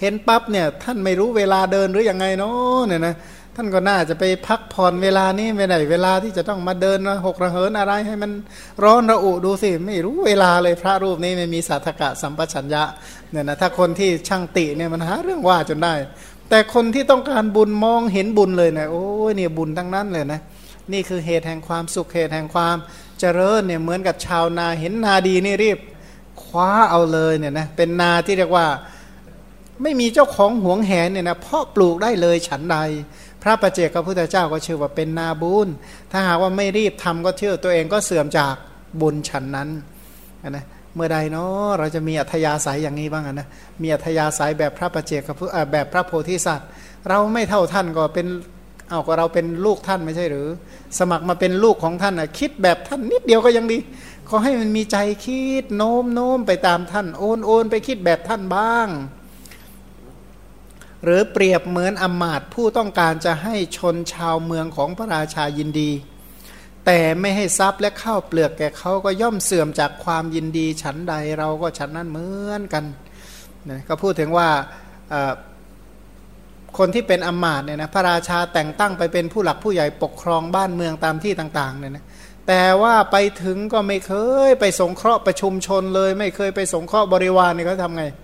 เห็นปั๊บเนี่ยท่านไม่รู้เวลาเดินหรืออยังไงเนาะเนี่ยนะท่านก็น่าจะไปพักผ่อนเวลานี้ไม่ได้เวลาที่จะต้องมาเดินหกระเหินอะไรให้มันร้อนระอุดูสิไม่รู้เวลาเลยพระรูปนี้ไม่มีสัทกะสัมปชัญญะเนี่ยนะถ้าคนที่ช่างติเนี่ยมันหาเรื่องว่าจนได้ แต่คนที่ต้องการบุญมองเห็นบุญเลยนะโอ้ยเนี่ยบุญทั้งนั้นเลยนะนี่คือเหตุแห่งความสุขเหตุแห่งความเจริญเนี่ยเหมือนกับชาวนาเห็นนาดีนี่รีบคว้าเอาเลยเนี่ยนะเป็นนาที่เรียกว่า ไม่มีเจ้าของหวงแหนเนี่ยนะเพาะปลูกได้เลยฉันใด พระประเจกพระพุทธเจ้าก็ชื่อว่าเป็นนาบุญถ้าหากว่าไม่รีบทำก็เชื่อตัวเองก็เสื่อมจากบุญฉันนั้นนะเมื่อใดเนาะเราจะมีอัธยาศัยอย่างนี้บ้างนะมีอัธยาศัยแบบพระประเจกกับแบบพระโพธิสัตว์ เราไม่เท่าท่านก็เป็นเอาก็เราเป็นลูกท่านไม่ใช่หรือ สมัครมาเป็นลูกของท่านนะคิดแบบท่านนิดเดียวก็ยังดีขอให้มันมีใจคิดโน้มโน้มไปตามท่านโอนโอนไปคิดแบบท่านบ้าง หรือเปรียบเหมือนอมาตผู้ต้องการจะให้ชนชาวเมืองของพระราชายินดี แต่ไม่ให้ทรัพย์และข้าวเปลือกแก่เขาก็ย่อมเสื่อมจากความยินดี ฉันใดเราก็ฉันนั้นเหมือนกันนะก็พูดถึงว่าคนที่เป็นอมาตเนี่ยนะพระราชาแต่งตั้งไปเป็นผู้หลักผู้ใหญ่ปกครองบ้านเมืองตามที่ต่างๆเนี่ยนะแต่ว่าไปถึงก็ไม่เคยไปสงเคราะห์ประชุมชนเลย ไม่เคยไปสงเคราะห์บริวารเนี่เขาทำไงเ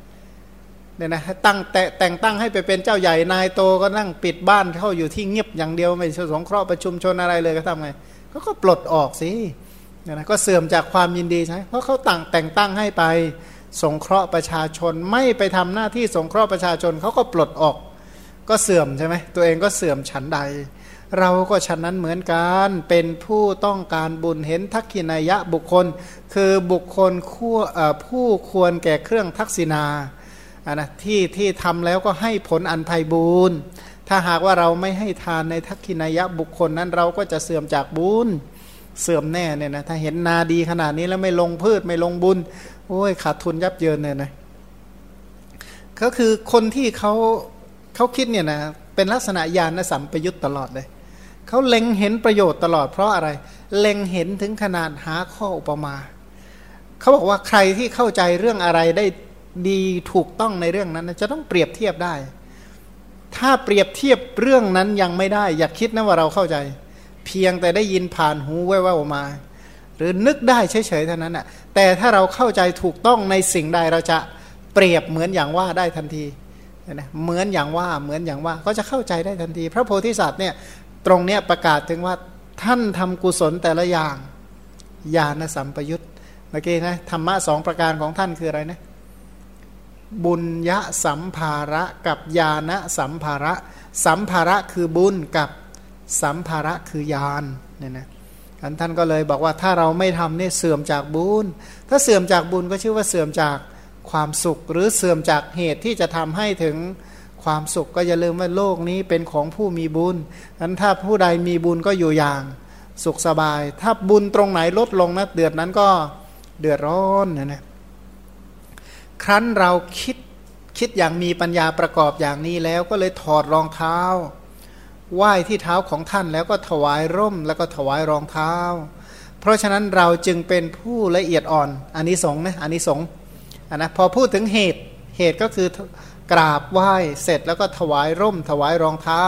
เนี่ยนะตั้งแต่แต่งตั้งให้ไปเป็นเจ้าใหญ่นายโตก็นั่งปิดบ้านเข้าอยู่ที่เงียบอย่างเดียวไม่สงเคราะห์ประชุมชนอะไรเลยก็ทำไงเขาก็ปลดออกสิเนี่ยนะก็เสื่อมจากความยินดีใช่เพราะเขาตั้งแต่งตั้งให้ไปสงเคราะห์ประชาชนไม่ไปทำหน้าที่สงเคราะห์ประชาชนเขาก็ปลดออก ก็เสื่อมใช่ไหมตัวเองก็เสื่อมฉันใด เราก็ฉันนั้นเหมือนกันเป็นผู้ต้องการบุญเห็นทักขินายะบุคคล คือบุคคลคู่ผู้ควรแก่เครื่องทักษินา นนะที่ที่ทำแล้วก็ให้ผลอันไพบูรณ์ถ้าหากว่าเราไม่ให้ทานในทักขินายะบุคคลนั้นเราก็จะเสื่อมจากบุญเสื่อมแน่เนี่ยนะถ้าเห็นนาดีขนาดนี้แล้วไม่ลงพืชไม่ลงบุญโอ้ยขาดทุนยับเยินเนี่ยนะก็คือคนที่เขาเขาคิดเนี่ยนะเป็นลักษณะญาณสัมปยุตตลอดเลยเขาเล็งเห็นประโยชน์ตลอดเพราะอะไร เล็งเห็นถึงขนาดหาข้ออุปมาเขาบอกว่าใครที่เข้าใจเรื่องอะไรได้ ดีถูกต้องในเรื่องนั้นจะต้องเปรียบเทียบได้ ถ้าเปรียบเทียบเรื่องนั้นยังไม่ได้ อย่าคิดนะว่าเราเข้าใจ เพียงแต่ได้ยินผ่านหูแว่วๆมา หรือนึกได้เฉยๆเท่านั้นน่ะแต่ถ้าเราเข้าใจถูกต้องในสิ่งใดเราจะเปรียบเหมือนอย่างว่าได้ทันทีนะเหมือนอย่างว่าเหมือนอย่างว่าก็จะเข้าใจได้ทันที พระโพธิสัตว์เนี่ยตรงเนี้ยประกาศถึงว่าท่านทำกุศลแต่ละอย่างญาณสัมปยุตเมื่อกี้นะธรรมะสองประการของท่านคืออะไรนะ บุญยะสัมภาระกับญาณสัมภาระ สัมภาระคือบุญกับสัมภาระคือญาณเนี่ยนะอันท่านก็เลยบอกว่าถ้าเราไม่ทำเนี่ยเสื่อมจากบุญ ถ้าเสื่อมจากบุญก็ชื่อว่าเสื่อมจากความสุข หรือเสื่อมจากเหตุที่จะทำให้ถึงความสุขก็อย่าลืมว่าโลกนี้เป็นของผู้มีบุญอันถ้าผู้ใดมีบุญก็อยู่อย่างสุขสบาย ถ้าบุญตรงไหนลดลงนะเดือดนั้นก็เดือดร้อนนะนะ ครั้นเราคิดคิดอย่างมีปัญญาประกอบอย่างนี้แล้วก็เลยถอดรองเท้าไหว้ที่เท้าของท่านแล้วก็ถวายร่มแล้วก็ถวายรองเท้า เพราะฉะนั้นเราจึงเป็นผู้ละเอียดอ่อนอันนี้สงนะอันนี้สงอันนะพอพูดถึงเหตุเหตุก็คือกราบไหว้เสร็จแล้วก็ถวายร่ม ถวายรองเท้า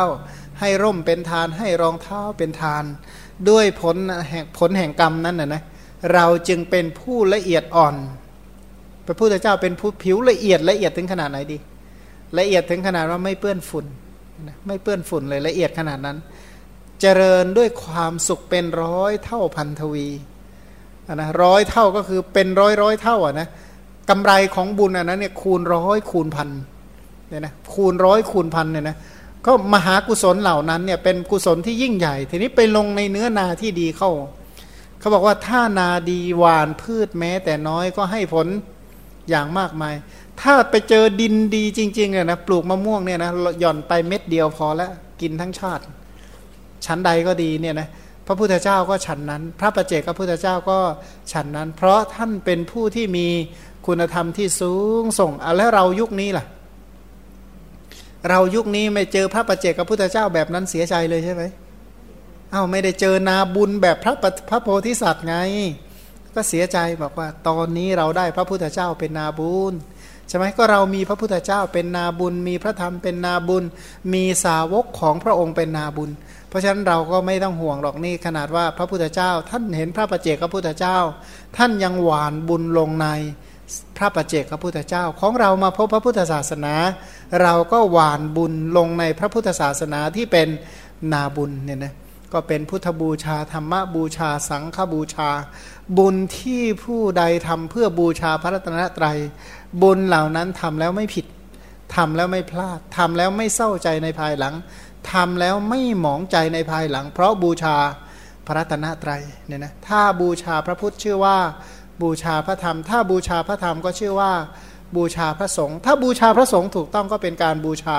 ให้ร่มเป็นทานให้รองเท้าเป็นทาน ด้วยผลแห่งผลแห่งกรรมนั้นนะนะเราจึงเป็นผู้ละเอียดอ่อน พระพุทธเจ้าเป็นผู้ผิวละเอียดละเอียดถึงขนาดไหนดี ละเอียดถึงขนาดว่าไม่เปื้อนฝุ่นไม่เปื้อนฝุ่นเลยละเอียดขนาดนั้น เจริญด้วยความสุขเป็นร้อยเท่าพันทวีนะร้อยเท่าก็คือเป็นร้อยร้อยเท่าอะนะกำไรของบุญอันนั้นเนี่ยคูณร้อยคูณพันเนี่ยนะคูณร้อยคูณพันเนี่ยนะก็มหากุศลเหล่านั้นเนี่ยเป็นกุศลที่ยิ่งใหญ่ ทีนี้ไปลงในเนื้อนาที่ดีเข้า เขาบอกว่าถ้านาดีหวานพืชแม้แต่น้อยก็ให้ผล อย่างมากมาย ถ้าไปเจอดินดีจริงๆเนี่ยนะปลูกมะม่วงเนี่ยนะหย่อนไปเม็ดเดียวพอแล้วกินทั้งชาติ ชั้นใดก็ดีเนี่ยนะพระพุทธเจ้าก็ฉันนั้น พระประเจกพระพุทธเจ้าก็ฉันนั้น เพราะท่านเป็นผู้ที่มีคุณธรรมที่สูงส่งเอาแล้วเรายุคนี้ล่ะ เรายุคนี้ไม่เจอพระประเจกพระพุทธเจ้าแบบนั้นเสียใจเลยใช่ไหมอ้าวไม่ได้เจอนาบุญแบบพระพระโพธิสัตว์ไง ก็เสียใจบอกว่า ตอนนี้เราได้พระพุทธเจ้าเป็นนาบุญใช่ไหมก็เรามีพระพุทธเจ้าเป็นนาบุญ มีพระธรรมเป็นนาบุญ มีสาวกของพระองค์เป็นนาบุญ เพราะฉะนั้นเราก็ไม่ต้องห่วงหรอกนี่ขนาดว่าพระพุทธเจ้า ท่านเห็นพระประเจกพระพุทธเจ้า ท่านยังหวานบุญลงในพระประเจกพระพุทธเจ้า ของเรามาพบพระพุทธศาสนา เราก็หวานบุญลงในพระพุทธศาสนาที่เป็นนาบุญเนี่ยนะ ก็เป็นพุทธบูชาธรรมบูชาสังฆบูชา บุญที่ผู้ใดทำเพื่อบูชาพระรัตนตรัย บุญเหล่านั้นทำแล้วไม่ผิดทำแล้วไม่พลาดทำแล้วไม่เศร้าใจในภายหลังทำแล้วไม่หมองใจในภายหลัง เพราะบูชาพระรัตนตรัยเนี่ยนะถ้าบูชาพระพุทธชื่อว่า บูชาพระธรรม ถ้าบูชาพระธรรมก็ชื่อว่า บูชาพระสงฆ์ถ้าบูชาพระสงฆ์ถูกต้องก็เป็นการบูชา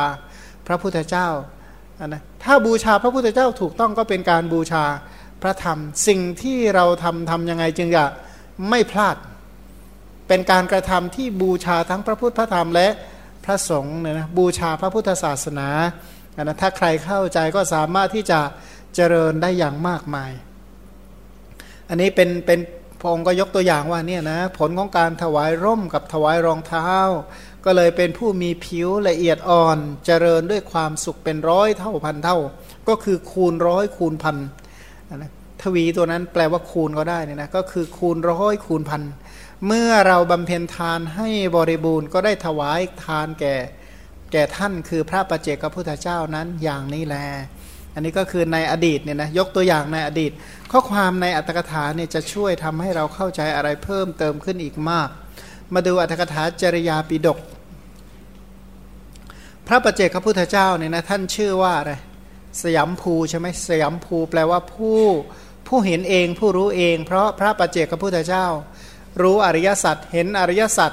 พระพุทธเจ้า นะถ้าบูชาพระพุทธเจ้าถูกต้องก็เป็นการบูชาพระธรรม สิ่งที่เราทำทำยังไงจึงจะไม่พลาด เป็นการกระทำที่บูชาทั้งพระพุทธพระธรรมและพระสงฆ์เนี่ยนะบูชาพระพุทธศาสนานะถ้าใครเข้าใจก็สามารถที่จะเจริญได้อย่างมากมาย อันนี้เป็นเป็นพระองค์ก็ยกตัวอย่างว่าเนี่ยนะผลของการถวายร่มกับถวายรองเท้า ก็เลยเป็นผู้มีผิวละเอียดอ่อนเจริญด้วยความสุขเป็นร้อยเท่าพันเท่า ก็คือคูณร้อยคูณพันนะทวีตัวนั้นแปลว่าคูณก็ได้เนี่ยนะก็คือคูณร้อยคูณพันเมื่อเราบำเพ็ญทานให้บริบูรณ์ ก็ได้ถวายทานแก่แก่ท่านคือพระประเจกพระพุทธเจ้านั้นอย่างนี้แล อันนี้ก็คือในอดีตเนี่ยนะยกตัวอย่างในอดีต ข้อความในอัตถกถาเนี่ยจะช่วยทำให้เราเข้าใจอะไรเพิ่มเติมขึ้นอีกมาก มาดูอัตถกถาจริยาปิดก พระประเจกพระพุทธเจ้าเนี่ยนะท่านชื่อว่าอะไรสยามภูใช่ไหมสยามภูแปลว่าผู้ผู้เห็นเองผู้รู้เอง เพราะพระประเจกพระพุทธเจ้า รู้อริยสัจเห็นอริยสัจ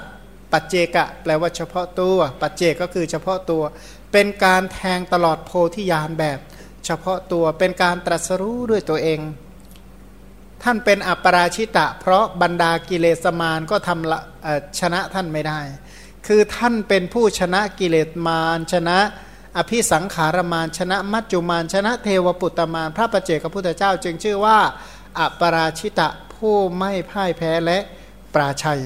ปัจเจกะ แปลว่าเฉพาะตัว ปัจเจกก็คือเฉพาะตัว เป็นการแทงตลอดโพธิญาณแบบ เฉพาะตัวเป็นการตรัสรู้ด้วยตัวเอง ท่านเป็นอัปราชิตะ เพราะบรรดากิเลสมารก็ทำชนะท่านไม่ได้ คือท่านเป็นผู้ชนะกิเลสมารชนะ อภิสังขารมารชนะ มัจจุมารชนะเทวปุตตมารพระประเจกพระพุทธเจ้า จึงชื่อว่าอัปราชิตะผู้ไม่พ่ายแพ้และปราชัย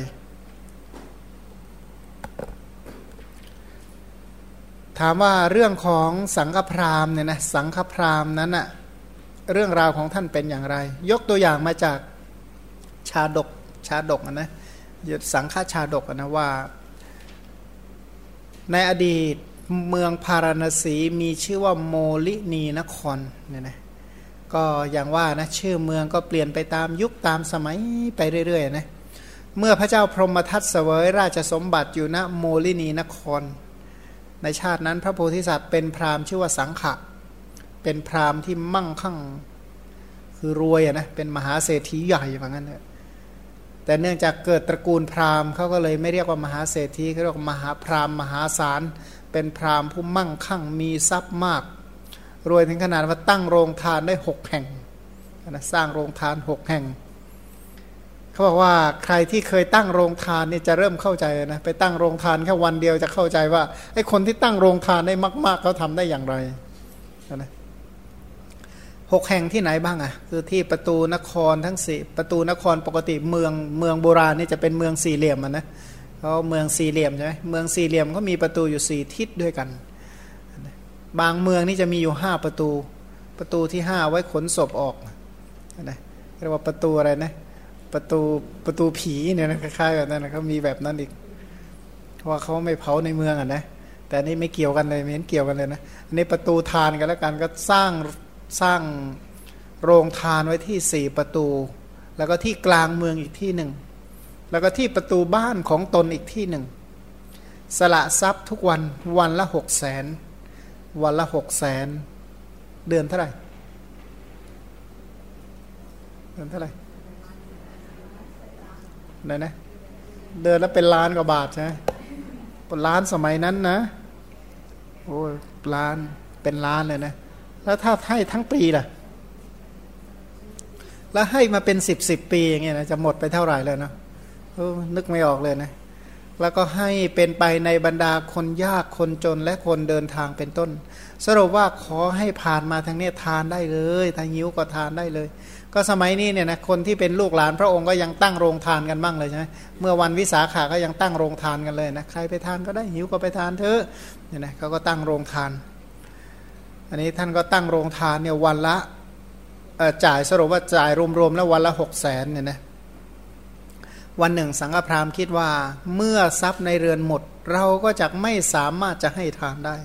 ถามว่าเรื่องของสังฆพราหมณ์เนี่ยนะสังฆพราหมณ์นั้นอะ เรื่องราวของท่านเป็นอย่างไร ยกตัวอย่างมาจากชาดกชาดกนะยสังฆชาดกนะว่า ในอดีตเมืองพาราณสีมีชื่อว่าโมลินีนครเนี่ยนะก็อย่างว่านะชื่อเมืองก็เปลี่ยนไปตามยุคตามสมัยไปเรื่อยๆนะเมื่อพระเจ้าพรหมทัตเสวยราชสมบัติอยู่ณโมลินีนคร ในชาตินั้นพระโพธิสัตว์เป็นพราหมณ์ชื่อว่าสังขะ เป็นพราหมณ์ที่มั่งคั่ง คือรวยอะนะเป็นมหาเศรษฐีใหญ่เหมือนกันเลยแต่เนื่องจากเกิดตระกูลพราหมณ์เขาก็เลยไม่เรียกว่ามหาเศรษฐีเขาเรียกว่ามหาพราหมณ์มหาศาลเป็นพราหมณ์ผู้มั่งคั่งมีทรัพย์มาก รวยถึงขนาดว่าตั้งโรงทานได้หกแห่งนะสร้างโรงทานหกแห่งเขาบอกว่าใครที่เคยตั้งโรงทานนี่จะเริ่มเข้าใจนะไปตั้งโรงทานแค่วันเดียวจะเข้าใจว่าไอ้คนที่ตั้งโรงทานได้มาก ๆเขาทำได้อย่างไรนะ หกแห่งที่ไหนบ้างอะ่ะคือที่ประตูนครทั้งสี่ประตูนครปกติเมืองเมืองโบราณนี่จะเป็นเมืองสี่เหลี่ยมนะเขาเมืองสี่เหลี่ยมใช่ไหมเมืองสี่เหลี่ยมก็มีประตูอยู่สี่ทิศด้วยกัน บางเมืองนี่จะมีอยู่ห้าประตู ประตูที่ห้าไว้ขนศพออกนะเรียกว่าประตูอะไรนะประตูประตูผีเนี่ยนะคล้ายๆแบบนั้นนะเขามีแบบนั้นอีกเพราะว่าเขาไม่เผาในเมืองอะนะแต่นี่ไม่เกี่ยวกันเลยไม่เห็นเกี่ยวกันเลยนะอันนี้ประตูทานกันแล้วกันก็สร้าง สร้างโรงทานไว้ที่สี่ประตู แล้วก็ที่กลางเมืองอีกที่หนึ่ง แล้วก็ที่ประตูบ้านของตนอีกที่หนึ่ง สละทรัพย์ทุกวันวันละหกแสนวันละหกแสนเดือนเท่าไหร่ เดือนเท่าไหร่นะนะ เดินแล้วเป็นล้านกว่าบาทใช่ไหมล้านสมัยนั้นนะโอ้ล้านเป็นล้านเลยนะ แล้วถ้าให้ทั้งปีล่ะ แล้วให้มาเป็นสิบสิบปีอย่างเงี้ยนะจะหมดไปเท่าไหร่เลยนะนึกไม่ออกเลยนะ แล้วก็ให้เป็นไปในบรรดาคนยากคนจนและคนเดินทางเป็นต้น สรุปว่าขอให้ผ่านมาทางนี้ทานได้เลยทางยิ้วก็ทานได้เลย ก็สมัยนี้เนี่ยนะคนที่เป็นลูกหลานพระองค์ก็ยังตั้งโรงทานกันบ้างเลยใช่ไหมเมื่อวันวิสาขาก็ยังตั้งโรงทานกันเลยนะใครไปทานก็ได้หิวก็ไปทานเถอะเนี่ยนะเขาก็ตั้งโรงทาน อันนี้ท่านก็ตั้งโรงทานเนี่ยวันละจ่ายสรุปว่าจ่ายรวมๆแล้ววันละหกแสนเนี่ยนะวันหนึ่งสังฆพราหมณ์คิดว่าเมื่อทรัพย์ในเรือนหมด เราก็จะไม่สามารถจะให้ทานได้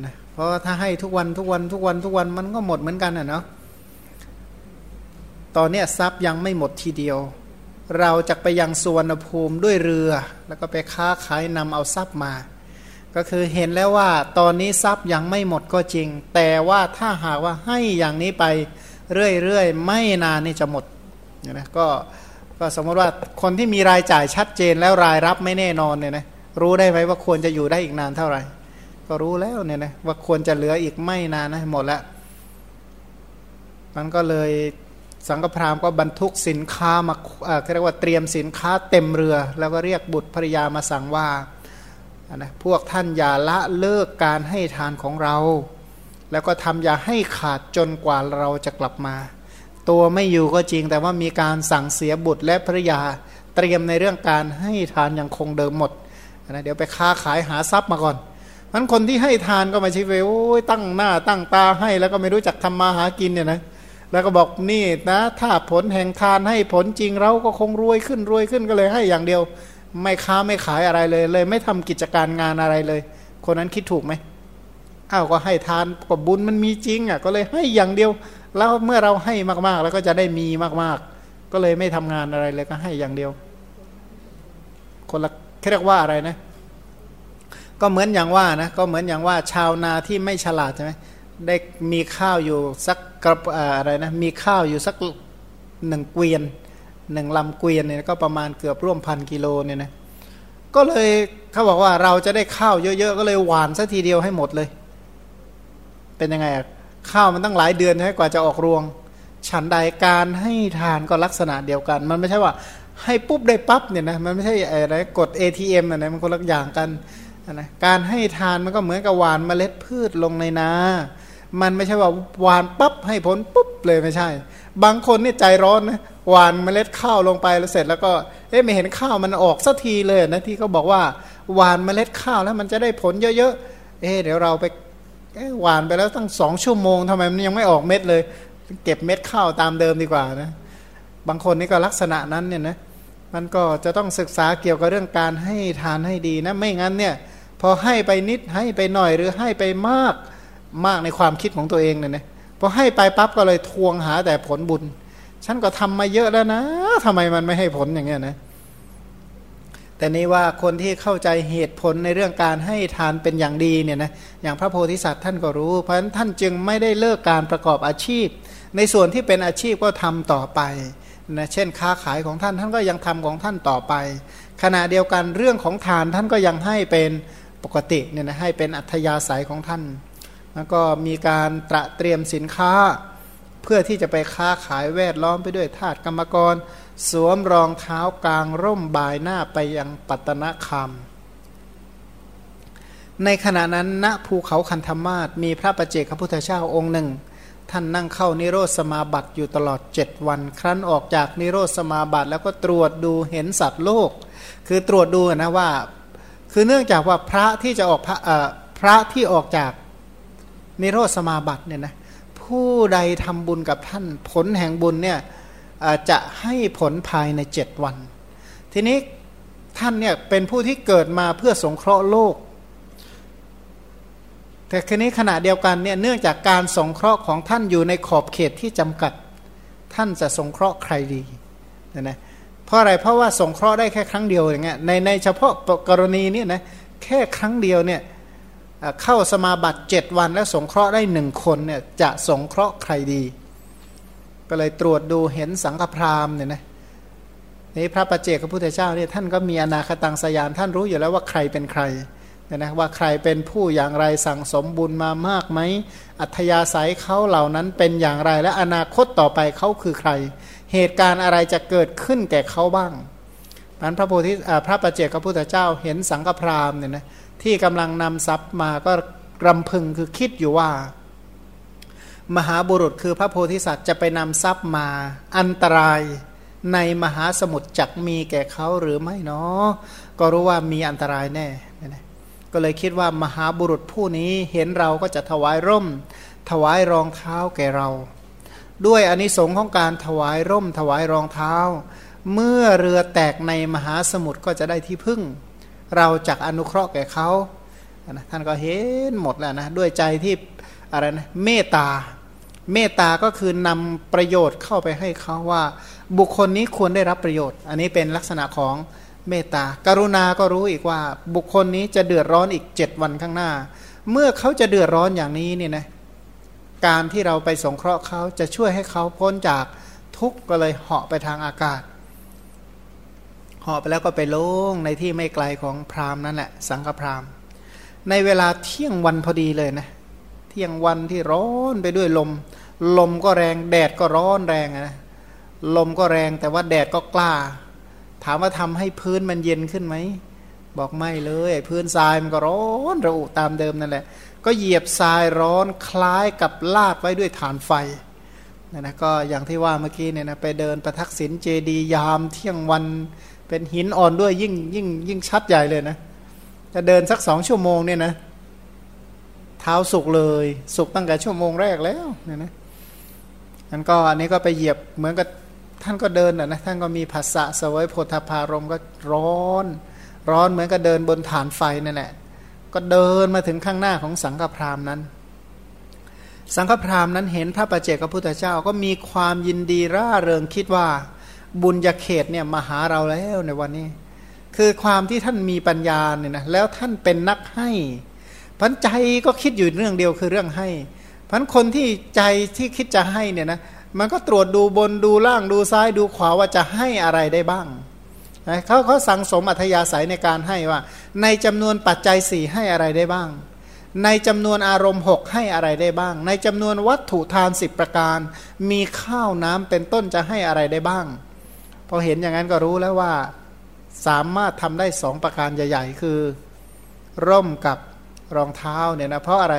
นะเพราะถ้าให้ทุกวันทุกวันทุกวันทุกวันมันก็หมดเหมือนกันนะเนาะตอนนี้ทรัพย์ยังไม่หมดทีเดียว เราจะไปยังสวรรณภูมิด้วยเรือ แล้วก็ไปค้าขายนำเอาทรัพย์มา ก็คือเห็นแล้วว่าตอนนี้ทรัพย์ยังไม่หมดก็จริง แต่ว่าถ้าหากว่าให้อย่างนี้ไปเรื่อยๆ ไม่นานนี่จะหมดนะก็ก็สมมติว่าคนที่มีรายจ่ายชัดเจนแล้วรายรับไม่แน่นอนเนี่ยนะรู้ได้ไหมว่าควรจะอยู่ได้อีกนานเท่าไหร่ ก็รู้แล้วเนี่ยนะว่าควรจะเหลืออีกไม่นานนะหมดแล้วมันก็เลยสังฆพราหมณ์ก็บรรทุกสินค้ามาเรียกว่าเตรียมสินค้าเต็มเรือ แล้วก็เรียกบุตรภริยามาสั่งว่า นะพวกท่านอย่าละเลิกการให้ทานของเรา แล้วก็ทำอย่าให้ขาดจนกว่าเราจะกลับมา ตัวไม่อยู่ก็จริงแต่ว่ามีการสั่งเสียบุตรและภรยาเตรียมในเรื่องการให้ทานอย่างคงเดิมหมดนะเดี๋ยวไปค้าขายหาทรัพย์มาก่อนมันคนที่ให้ทานก็มาชีวโอ้ยตั้งหน้าตั้งตาให้แล้วก็ไม่รู้จักทำมาหากินเนี่ยนะแล้วก็บอกนี่นะ ถ้าผลแห่งทานให้ผลจริงเราก็คงรวยขึ้นรวยขึ้นก็เลยให้อย่างเดียว ไม่ค้าไม่ขายอะไรเลย เลย ไม่ทำกิจการงานอะไรเลย คนนั้นคิดถูกไหมอ้าวก็ให้ทานก็บุญมันมีจริงอะก็เลยให้อย่างเดียว แล้วเมื่อเราให้มากๆ แล้วก็จะได้มีมากๆ ก็เลยไม่ทำงานอะไรเลยก็ให้อย่างเดียว คนละเรียกว่าอะไรนะ ก็เหมือนอย่างว่านะก็เหมือนอย่างว่าชาวนาที่ไม่ฉลาดใช่ไหมได้มีข้าวอยู่สักกระอะไรนะมีข้าวอยู่สักหนึ่งเกวียน หนึ่งลำเกวียนเนี่ยก็ประมาณเกือบร่วมพันกิโลเนี่ยนะก็เลยเขาบอกว่าเราจะได้ข้าวเยอะๆ ก็เลยหวานสักทีเดียวให้หมดเลย เป็นยังไงข้าวมันตั้งหลายเดือนใช่กว่าจะออกรวง ฉันใดการให้ทานก็ลักษณะเดียวกัน มันไม่ใช่ว่าให้ปุ๊บได้ปั๊บเนี่ยนะมันไม่ใช่อะไรกด ATM อะไรมันคนละอย่างกันนะการให้ทานมันก็เหมือนกับหวานเมล็ดพืชลงในนา มันไม่ใช่ว่าหวานปั๊บให้ผลปุ๊บเลยไม่ใช่ บางคนนี่ใจร้อนนะหวานเมล็ดข้าวลงไปแล้วเสร็จ แล้วก็เอ๊ะไม่เห็นข้าวมันออกสักทีเลยนะที่เขาบอกว่าหวานเมล็ดข้าวแล้วมันจะได้ผลเยอะๆเอ๊ะเดี๋ยวเราไปหวานไปแล้วตั้งสองชั่วโมงทำไมมันยังไม่ออกเม็ดเลย เก็บเม็ดข้าวตามเดิมดีกว่านะบางคนนี่ก็ลักษณะนั้นเนี่ยนะมันก็จะต้องศึกษาเกี่ยวกับเรื่องการให้ทานให้ดีนะไม่งั้นเนี่ยพอให้ไปนิดให้ไปหน่อยหรือให้ไปมาก มากในความคิดของตัวเองเนี่ยนะพอให้ไปปั๊บก็เลยทวงหาแต่ผลบุญ ฉันก็ทำมาเยอะแล้วนะทำไมมันไม่ให้ผลอย่างเงี้ยนะแต่นี้ว่าคนที่เข้าใจเหตุผลในเรื่องการให้ทานเป็นอย่างดีเนี่ยนะอย่างพระโพธิสัตว์ท่านก็รู้ เพราะฉะนั้นท่านจึงไม่ได้เลิกการประกอบอาชีพ ในส่วนที่เป็นอาชีพก็ทำต่อไปนะเช่นค้าขายของท่านท่านก็ยังทำของท่านต่อไป ขณะเดียวกันเรื่องของทานท่านก็ยังให้เป็นปกติเนี่ยนะให้เป็นอัธยาศัยของท่าน แล้วก็มีการตระเตรียมสินค้า เพื่อที่จะไปค้าขายแวดล้อมไปด้วยธาตุกรรมกร สวมรองเท้ากลางร่มบายหน้าไปยังปัตตนคามในขณะนั้นณภูเขาคันธมาศมีพระประเจกพระพุทธเจ้าองค์หนึ่ง ท่านนั่งเข้านิโรธสมาบัติอยู่ตลอดเจ็ดวัน ครั้นออกจากนิโรธสมาบัติแล้วก็ตรวจดูเห็นสัตว์โลก คือตรวจดูนะว่า คือเนื่องจากว่าพระที่จะออกพระพระที่ออกจาก นิโรธสมาบัติเนี่ยนะผู้ใดทำบุญกับท่านผลแห่งบุญเนี่ยจะให้ผลภายในเจ็ดวัน ทีนี้ท่านเนี่ยเป็นผู้ที่เกิดมาเพื่อสงเคราะห์โลก แต่คืนี้ขณะเดียวกันเนี่ยเนื่องจากการสงเคราะห์ของท่านอยู่ในขอบเขตที่จำกัด ท่านจะสงเคราะห์ใครดีนะนะเพราะอะไรเพราะว่าสงเคราะห์ได้แค่ครั้งเดียวอย่างเงี้ยในในเฉพาะกรณีนี้นะแค่ครั้งเดียวเนี่ย เข้าสมาบัติเจ็ดวันแล้วสงเคราะห์ได้หนึ่งคนเนี่ยจะสงเคราะห์ใครดี ก็เลยตรวจดูเห็นสังฆพราหมณ์เนี่ยนะนี่พระประเจกพระพุทธเจ้าเนี่ยท่านก็มีอนาคตังสยานท่านรู้อยู่แล้วว่าใครเป็นใครเนี่ยนะว่าใครเป็นผู้อย่างไรสั่งสมบุญมามากไหมอัธยาศัยเขาเหล่านั้นเป็นอย่างไรและอนาคตต่อไปเขาคือใคร เหตุการณ์อะไรจะเกิดขึ้นแก่เขาบ้างนั้นพระโพธิพระประเจกพระพุทธเจ้าเห็นสังฆพราหมณ์เนี่ยนะ ที่กำลังนำทรัพย์มาก็รำพึงคือคิดอยู่ว่า มหาบุรุษคือพระโพธิสัตว์จะไปนำทรัพย์มา อันตรายในมหาสมุทรจักมีแก่เขาหรือไม่เนาะก็รู้ว่ามีอันตรายแน่ก็เลยคิดว่ามหาบุรุษผู้นี้เห็นเราก็จะถวายร่ม ถวายรองเท้าแก่เรา ด้วยอนนิสงส์ของการถวายร่มถวายรองเท้า เมื่อเรือแตกในมหาสมุทรก็จะได้ที่พึ่ง เราจักอนุเคราะห์แก่เขานะท่านก็เห็นหมดแล้วนะด้วยใจที่อะไรนะเมตตา เมตตาก็คือนำประโยชน์เข้าไปให้เขาว่า บุคคลนี้ควรได้รับประโยชน์ อันนี้เป็นลักษณะของเมตตากรุณาก็รู้อีกว่า บุคคลนี้จะเดือดร้อนอีกเจ็ดวันข้างหน้า เมื่อเขาจะเดือดร้อนอย่างนี้เนี่ยนะการที่เราไปสงเคราะห์เขาจะช่วยให้เขาพ้นจากทุกข์ก็เลยเหาะไปทางอากาศ หาะไปแล้วก็ไปลงในที่ไม่ไกลของพราหมณ์นั่นแหละสังฆพราหมณ์ ในเวลาเที่ยงวันพอดีเลยนะเที่ยงวันที่ร้อนไปด้วยลม ลมก็แรงแดดก็ร้อนแรงนะลมก็แรงแต่ว่าแดดก็กล้า ถามว่าทำให้พื้นมันเย็นขึ้นไหมบอกไม่เลยพื้นทรายมันก็ร้อนระอุตามเดิมนั่นแหละ ก็เหยียบทรายร้อนคล้ายกับลาดไว้ด้วยฐานไฟนะนะก็อย่างที่ว่าเมื่อกี้เนี่ยนะไปเดินประทักษิณเจดียามเที่ยงวัน เป็นหินอ่อนด้วยยิ่งยิ่งยิ่งชัดใหญ่เลยนะ จะเดินสักสองชั่วโมงเนี่ยนะ เท้าสุกเลย สุกตั้งแต่ชั่วโมงแรกแล้วเนี่ยนะอันก็อันนี้ก็ไปเหยียบเหมือนกับท่านก็เดินอะนะท่านก็มีภาษะสวยโพธพารมก็ร้อน ร้อนเหมือนกับเดินบนฐานไฟนั่นแหละก็เดินมาถึงข้างหน้าของสังฆพราหมณ์นั้น สังฆพราหมณ์นั้นเห็นพระประเจกพระพุทธเจ้าก็มีความยินดีร่าเริงคิดว่า บุญญาเขตเนี่ยมาหาเราแล้วในวันนี้ คือความที่ท่านมีปัญญาเนี่ยนะแล้วท่านเป็นนักให้พันใจก็คิดอยู่เรื่องเดียวคือเรื่องให้พันคนที่ใจที่คิดจะให้เนี่ยนะมันก็ตรวจดูบนดูล่างดูซ้ายดูขวาว่าจะให้อะไรได้บ้างเขาเขาสังสมอัธยาศัยในการให้ว่า ในจำนวนปัจจัยสี่ให้อะไรได้บ้าง ในจำนวนอารมณ์หกให้อะไรได้บ้าง ในจำนวนวัตถุทานสิบประการ มีข้าวน้ำเป็นต้นจะให้อะไรได้บ้าง พอเห็นอย่างนั้นก็รู้แล้วว่าสามารถทำได้สองประการใหญ่ ๆ คือ ร่มกับรองเท้าเนี่ยนะเพราะอะไร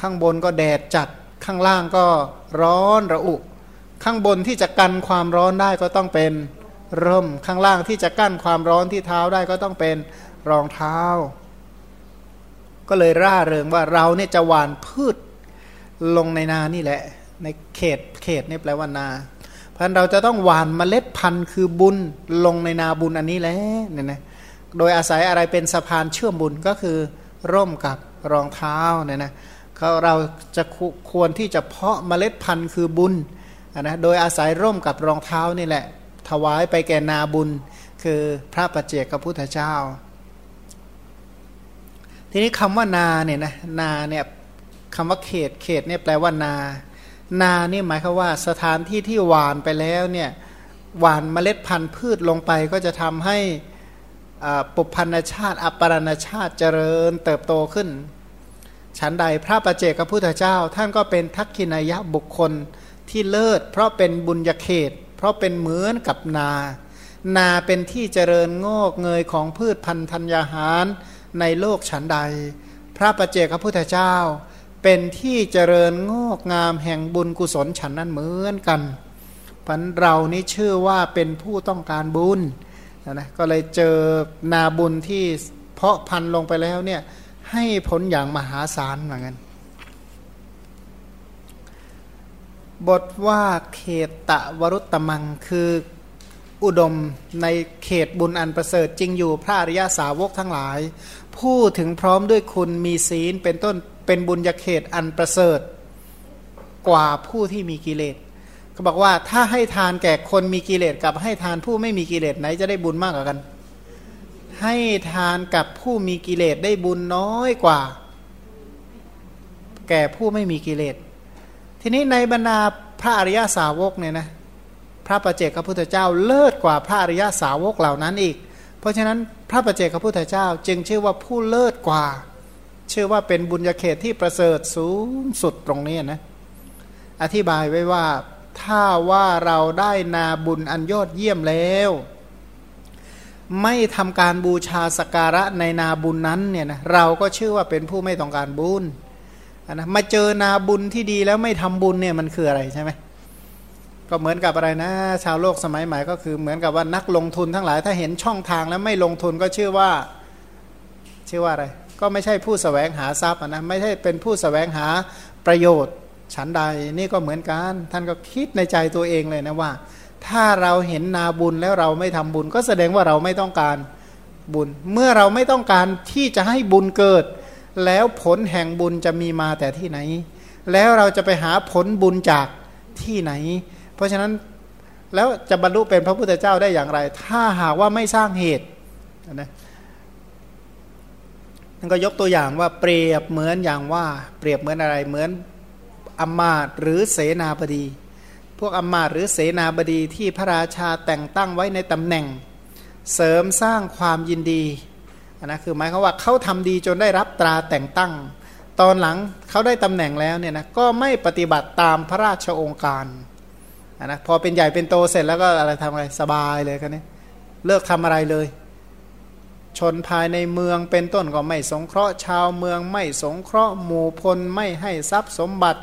ข้างบนก็แดดจัดข้างล่างก็ร้อนระอุ ข้างบนที่จะกันความร้อนได้ก็ต้องเป็นร่มข้างล่างที่จะกั้นความร้อนที่เท้าได้ก็ต้องเป็นรองเท้า ก็เลยร่าเริงว่าเราเนี่ยจะหวานพืชลงในนานี่แหละ ในเขตเขตนี่แปลว่านา พันเราจะต้องหวานเมล็ดพันธุ์คือบุญลงในนาบุญอันนี้แล้วเนี่ยนะโดยอาศัยอะไรเป็นสะพานเชื่อมบุญก็คือร่มกับรองเท้าเนี่ยนะเขาเราจะควรที่จะเพาะเมล็ดพันธุ์คือบุญนะโดยอาศัยร่มกับรองเท้านี่แหละ ถวายไปแก่นาบุญ คือพระปัจเจกพระพุทธเจ้า ทีนี้คำว่านาเนี่ยนะนาเนี่ยคำว่าเขตเขตเนี่ยแปลว่านา นาเนี่ยหมายคือว่าสถานที่ที่หวานไปแล้วเนี่ยหวานเมล็ดพันธุ์พืชลงไปก็จะทำให้ปุพันธชาติ อัปปรณชาติเจริญเติบโตขึ้น ฉันใดพระประเจกพระพุทธเจ้า ท่านก็เป็นทักขินายะบุคคลที่เลิศ เพราะเป็นบุญญาเขต เพราะเป็นเหมือนกับนา นาเป็นที่เจริญงอกเงยของพืชพันธัญญาหารในโลกฉันใด พระประเจกพระพุทธเจ้า เป็นที่เจริญงอกงามแห่งบุญกุศลฉันนั้นเหมือนกันพันเรานี้ชื่อว่าเป็นผู้ต้องการบุญนะก็เลยเจอนาบุญที่เพาะพันลงไปแล้วเนี่ยให้ผลอย่างมหาศาลเหมือนกันบทว่าเขตตะวรุตตมังคืออุดมในเขตบุญอันประเสริฐจริงอยู่พระอริยาสาวกทั้งหลาย ผู้ถึงพร้อมด้วยคุณมีศีลเป็นต้น เป็นบุญญาเขตอันประเสริฐกว่าผู้ที่มีกิเลสเขาบอกว่าถ้าให้ทานแก่คนมีกิเลสกับให้ทานผู้ไม่มีกิเลสไหนจะได้บุญมากกว่ากัน ให้ทานกับผู้มีกิเลสได้บุญน้อยกว่า แก่ผู้ไม่มีกิเลส ทีนี้ในบรรดาพระอริยาสาวกเนี่ยนะพระประเจกพระพุทธเจ้าเลิศกว่าพระอริยาสาวกเหล่านั้นอีก เพราะฉะนั้นพระประเจกพระพุทธเจ้าจึงชื่อว่าผู้เลิศกว่า ชื่อว่าเป็นบุญญาเขตที่ประเสริฐสูงสุดตรงนี้นะอธิบายไว้ว่าถ้าว่าเราได้นาบุญอันยอดเยี่ยมแล้ว ไม่ทำการบูชาสการะในนาบุญนั้นเนี่ยนะเราก็ชื่อว่าเป็นผู้ไม่ต้องการบุญนะมาเจอนาบุญที่ดีแล้วไม่ทำบุญเนี่ยมันคืออะไรใช่ไหมก็เหมือนกับอะไรนะ ชาวโลกสมัยใหม่ก็คือเหมือนกับว่านักลงทุนทั้งหลายถ้าเห็นช่องทางแล้วไม่ลงทุนก็ชื่อว่าชื่อว่าอะไร ก็ไม่ใช่ผู้สแสวงหาทรัพย์นะไม่ใช่เป็นผู้สแสวงหาประโยชน์ฉันใดนี่ก็เหมือนกัน ท่านก็คิดในใจตัวเองเลยนะว่า ถ้าเราเห็นนาบุญแล้วเราไม่ทำบุญ ก็แสดงว่าเราไม่ต้องการบุญ เมื่อเราไม่ต้องการที่จะให้บุญเกิด แล้วผลแห่งบุญจะมีมาแต่ที่ไหน แล้วเราจะไปหาผลบุญจากที่ไหน เพราะฉะนั้นแล้วจะบรรลุเป็นพระพุทธเจ้าได้อย่างไร ถ้าหากว่าไม่สร้างเหตุนะ นั่นก็ยกตัวอย่างว่าเปรียบเหมือนอย่างว่า เปรียบเหมือนอะไรเหมือนอมาตหรือเสนาบดี พวกอมาตหรือเสนาบดีที่พระราชาแต่งตั้งไว้ในตำแหน่ง เสริมสร้างความยินดีนนะคือหมายความว่าเขาทำดีจนได้รับตราแต่งตั้ง ตอนหลังเขาได้ตำแหน่งแล้วเนี่ยนะก็ไม่ปฏิบัติตามพระราชองค์การนะพอเป็นใหญ่เป็นโตเสร็จแล้วก็อะไรทำอะไรสบายเลยกันนี้เลิกทำอะไรเลย ชนภายในเมืองเป็นต้นก็ไม่สงเคราะห์ชาวเมืองไม่สงเคราะห์หมู่พลไม่ให้ทรัพย์สมบัติ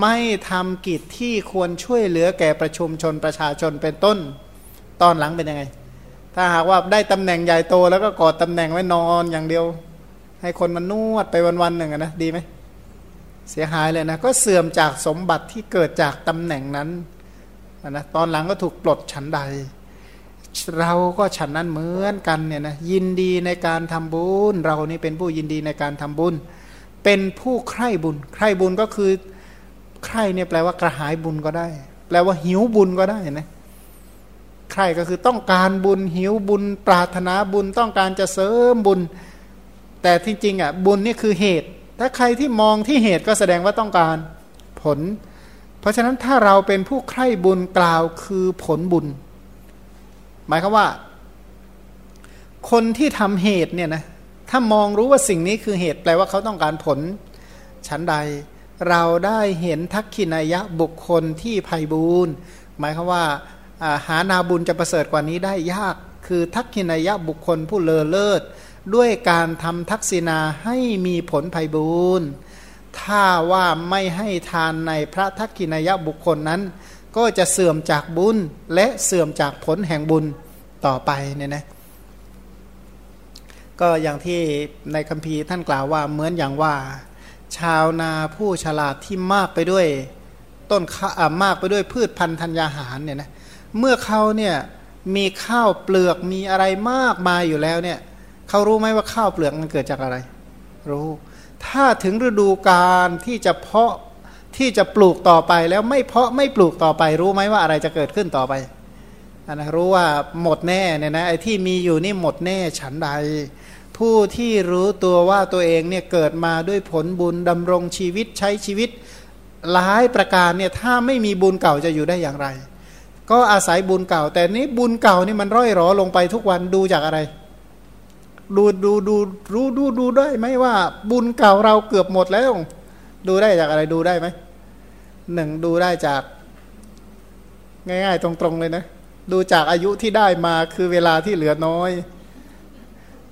ไม่ทำกิจที่ควรช่วยเหลือแก่ประชุมชนประชาชนเป็นต้น ตอนหลังเป็นยังไง ถ้าหากว่าได้ตำแหน่งใหญ่โตแล้วก็กอดตำแหน่งไว้นอนอย่างเดียว ให้คนมานวดไปวันๆหนึ่งนะดีไหมเสียหายเลยนะก็เสื่อมจากสมบัติที่เกิดจากตำแหน่งนั้นนะตอนหลังก็ถูกปลดฉันใด เราก็ฉันนั้นเหมือนกันเนี่ยนะยินดีในการทำบุญ เรานี่เป็นผู้ยินดีในการทำบุญ เป็นผู้ใคร่บุญ ใคร่บุญก็คือใคร่เนี่ยแปลว่ากระหายบุญก็ได้ แปลว่าหิวบุญก็ได้นะใคร่ก็คือต้องการบุญหิวบุญ ปรารถนาบุญต้องการจะเสริมบุญ แต่ที่จริงอะบุญนี่คือเหตุ ถ้าใครที่มองที่เหตุก็แสดงว่าต้องการผล เพราะฉะนั้นถ้าเราเป็นผู้ใคร่บุญกล่าวคือผลบุญ หมายคือว่า คนที่ทำเหตุเนี่ยนะถ้ามองรู้ว่าสิ่งนี้คือเหตุแปลว่าเขาต้องการผลชั้นใด เราได้เห็นทักขินายะบุคคลที่ภัยบูนหมายคือว่าหานาบุญจะประเสริฐกว่านี้ได้ยาก คือทักขินายะบุคคลผู้เลอเลิศ ด้วยการทำทักษิณาให้มีผลภัยบูนถ้าว่าไม่ให้ทานในพระทักขินายะบุคคลนั้น ก็จะเสื่อมจากบุญและเสื่อมจากผลแห่งบุญต่อไปเนี่ยนะก็อย่างที่ในคัมภีร์ท่านกล่าวว่าเหมือนอย่างว่า ชาวนาผู้ฉลาดที่มากไปด้วยต้นข้ามากไปด้วยพืชพันธุ์ธัญญาหารเนี่ยนะเมื่อเขาเนี่ยมีข้าวเปลือกมีอะไรมากมายอยู่แล้วเนี่ยเขารู้ไหมว่าข้าวเปลือกมันเกิดจากอะไร รู้ ถ้าถึงฤดูการที่จะเพาะ ที่จะปลูกต่อไปแล้วไม่เพาะไม่ปลูกต่อไปรู้ไหมว่าอะไรจะเกิดขึ้นต่อไปนะรู้ว่าหมดแน่เนี่ยนะไอ้ที่มีอยู่นี่หมดแน่ฉันใด ผู้ที่รู้ตัวว่าตัวเองเนี่ยเกิดมาด้วยผลบุญดำรงชีวิตใช้ชีวิตหลายประการเนี่ยถ้าไม่มีบุญเก่าจะอยู่ได้อย่างไร ก็อาศัยบุญเก่า แต่นี้บุญเก่านี่มันร่อยหรอลงไปทุกวันดูจากอะไร ดูดูดูรู้ดูดูได้ไหมว่า บุญเก่าเราเกือบหมดแล้ว ดูได้จากอะไรดูได้ไหม หนึ่งดูได้จาก ง่าย ๆ ตรงๆเลยนะ ดูจากอายุที่ได้มาคือเวลาที่เหลือน้อย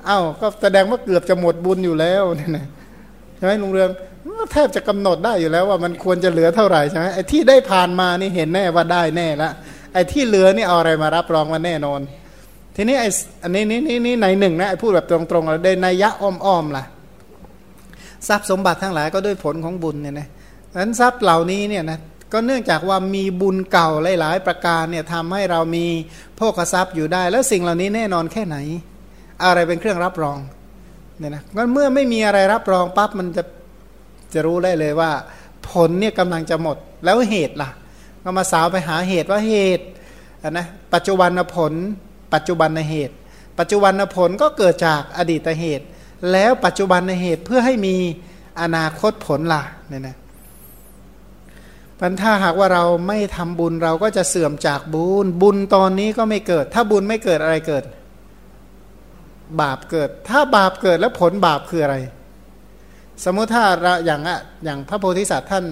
เอา้าก็แสดงว่าเกือบจะหมดบุญอยู่แล้วเนี่ยนะใช่ไหมลุงเรืองแทบจะกำหนดได้อยู่แล้วว่ามันควรจะเหลือเท่าไหร่ใช่ไหมไอ้ที่ได้ผ่านมานี่เห็นแน่ว่าได้แน่ละไอ้ที่เหลือนี่เอาอะไรมารับรองว่าแน่นอน ทีนี้ไอ้อันนี้นี่นี่นี่ในหนึ่งนะไอ้พูดแบบตรงๆเราได้นัยยะอ้อมๆล่ะ ทรัพย์สมบัติทั้งหลายก็ด้วยผลของบุญเนี่ยนะ นั้นทรัพย์เหล่านี้เนี่ยนะก็เนื่องจากว่ามีบุญเก่าหลาย ๆ ประการเนี่ยทำให้เรามีโภคทรัพย์อยู่ได้ แล้วสิ่งเหล่านี้แน่นอนแค่ไหน อะไรเป็นเครื่องรับรองเนี่ยนะงั้นเมื่อไม่มีอะไรรับรองปั๊บมันจะจะรู้ได้เลยว่า ผลเนี่ยกำลังจะหมดแล้วเหตุล่ะ ก็มาสาวไปหาเหตุว่าเหตุนะปัจจุบันผล ปัจจุบันเหตุ ปัจจุบันผลก็เกิดจากอดีตเหตุ แล้วปัจจุบันเหตุเพื่อให้มีอนาคตผลล่ะเนี่ยนะ พันถ้าหากว่าเราไม่ทำบุญเราก็จะเสื่อมจากบุญ บุญตอนนี้ก็ไม่เกิด ถ้าบุญไม่เกิดอะไรเกิด บาปเกิด ถ้าบาปเกิดแล้วผลบาปคืออะไร สมมติถ้าเราอย่างอะอย่างพระโพธิสัตว์ท่าน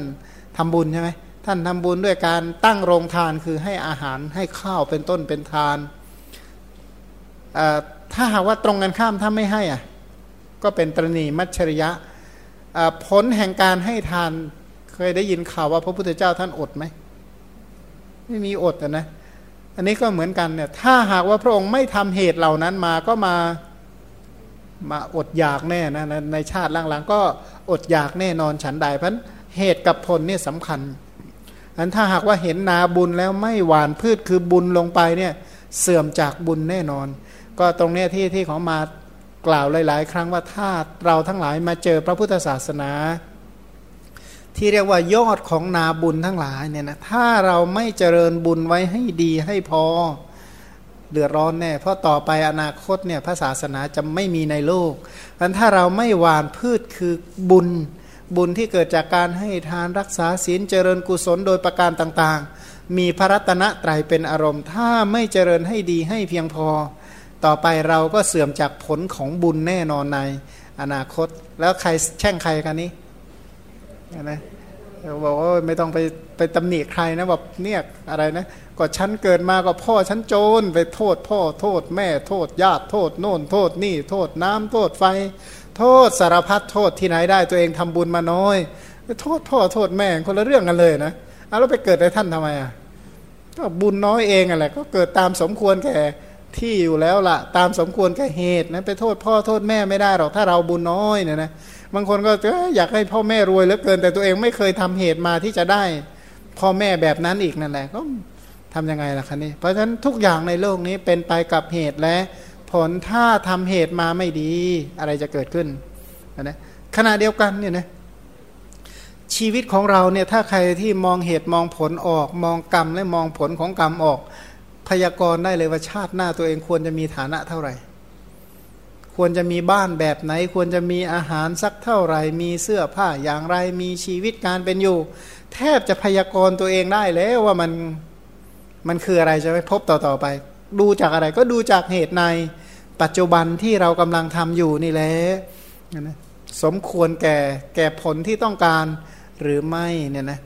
ทำบุญใช่ไหมท่านทำบุญด้วยการตั้งโรงทานคือให้อาหารให้ข้าวเป็นต้นเป็นทานถ้าหากว่าตรงกันข้ามถ้าไม่ให้อะก็เป็นตรณีมัชริยะผลแห่งการให้ทาน เคยได้ยินข่าวว่าพระพุทธเจ้าท่านอดไหมไม่มีอดนะ อันนี้ก็เหมือนกันเนี่ย ถ้าหากว่าพระองค์ไม่ทำเหตุเหล่านั้นมาก็มามาอดอยากแน่นะในชาติหล่างๆก็อดอยากแน่นอนฉันใดเพราะเหตุกับผลเนี่ยสำคัญอันถ้าหากว่าเห็นนาบุญแล้วไม่หวานพืชคือบุญลงไปเนี่ยเสื่อมจากบุญแน่นอน ก็ตรงเนี้ยที่ที่ของมากล่าวหลาย ๆ ครั้งว่าถ้าเราทั้งหลายมาเจอพระพุทธศาสนา ที่เรียกว่ายอดของนาบุญทั้งหลายเนี่ยนะถ้าเราไม่เจริญบุญไว้ให้ดีให้พอเดือดร้อนแน่ เพราะต่อไปอนาคตเนี่ยพระศาสนาจะไม่มีในโลกเพราะถ้าเราไม่หวานพืชคือบุญ บุญที่เกิดจากการให้ทานรักษาศีลเจริญกุศลโดยประการต่างๆ มีพระรัตนตรัยเป็นอารมณ์ ถ้าไม่เจริญให้ดีให้เพียงพอ ต่อไปเราก็เสื่อมจากผลของบุญแน่นอนในอนาคต แล้วใครแช่งใครกันนี้ นะบอกว่าไม่ต้องไปไปตำหนิใครนะแบบเนี่ยอะไรนะก็ฉันเกิดมาก็พ่อฉันโจรไปโทษพ่อโทษแม่โทษญาติโทษโน่นโทษนี่โทษน้ำโทษไฟ โทษสารพัดโทษที่ไหนได้ตัวเองทำบุญมาน้อยโทษพ่อโทษแม่คนละเรื่องกันเลยนะเอาแล้วไปเกิดในท่านทำไมอะก็บุญน้อยเองอะไรก็เกิดตามสมควรแก่ ที่อยู่แล้วละตามสมควรก่เหตุนะไปโทษพ่อโทษแม่ไม่ได้หรอกถ้าเราบุญน้อยเนี่ยนะบางคนก็อยากให้พ่อแม่รวยเหลือเกิน แต่ตัวเองไม่เคยทำเหตุมาที่จะได้ พ่อแม่แบบนั้นอีกนั่นแหละก็ทํำยังไงล่ะคะนี่เพราะฉะนั้นทุกอย่างในโลกนี้เป็นไปกับเหตุและผลถ้าทำเหตุมาไม่ดีอะไรจะเกิดขึ้นนะขณะเดียวกันเนี่ยนะชีวิตของเราเนี่ยถ้าใครที่มองเหตุมองผลออก มองกรรมและมองผลของกรรมออก พยากรณ์ได้เลยว่าชาติหน้าตัวเองควรจะมีฐานะเท่าไหร่ ควรจะมีบ้านแบบไหน ควรจะมีอาหารสักเท่าไหร่ มีเสื้อผ้าอย่างไรมีชีวิตการเป็นอยู่ แทบจะพยากรณ์ตัวเองได้แล้วว่ามันมันคืออะไรจะไปพบต่อต่อไป ดูจากอะไรก็ดูจากเหตุในปัจจุบันที่เรากำลังทำอยู่นี่แหละสมควรแก่แก่ผลที่ต้องการหรือไม่เนี่ยนะ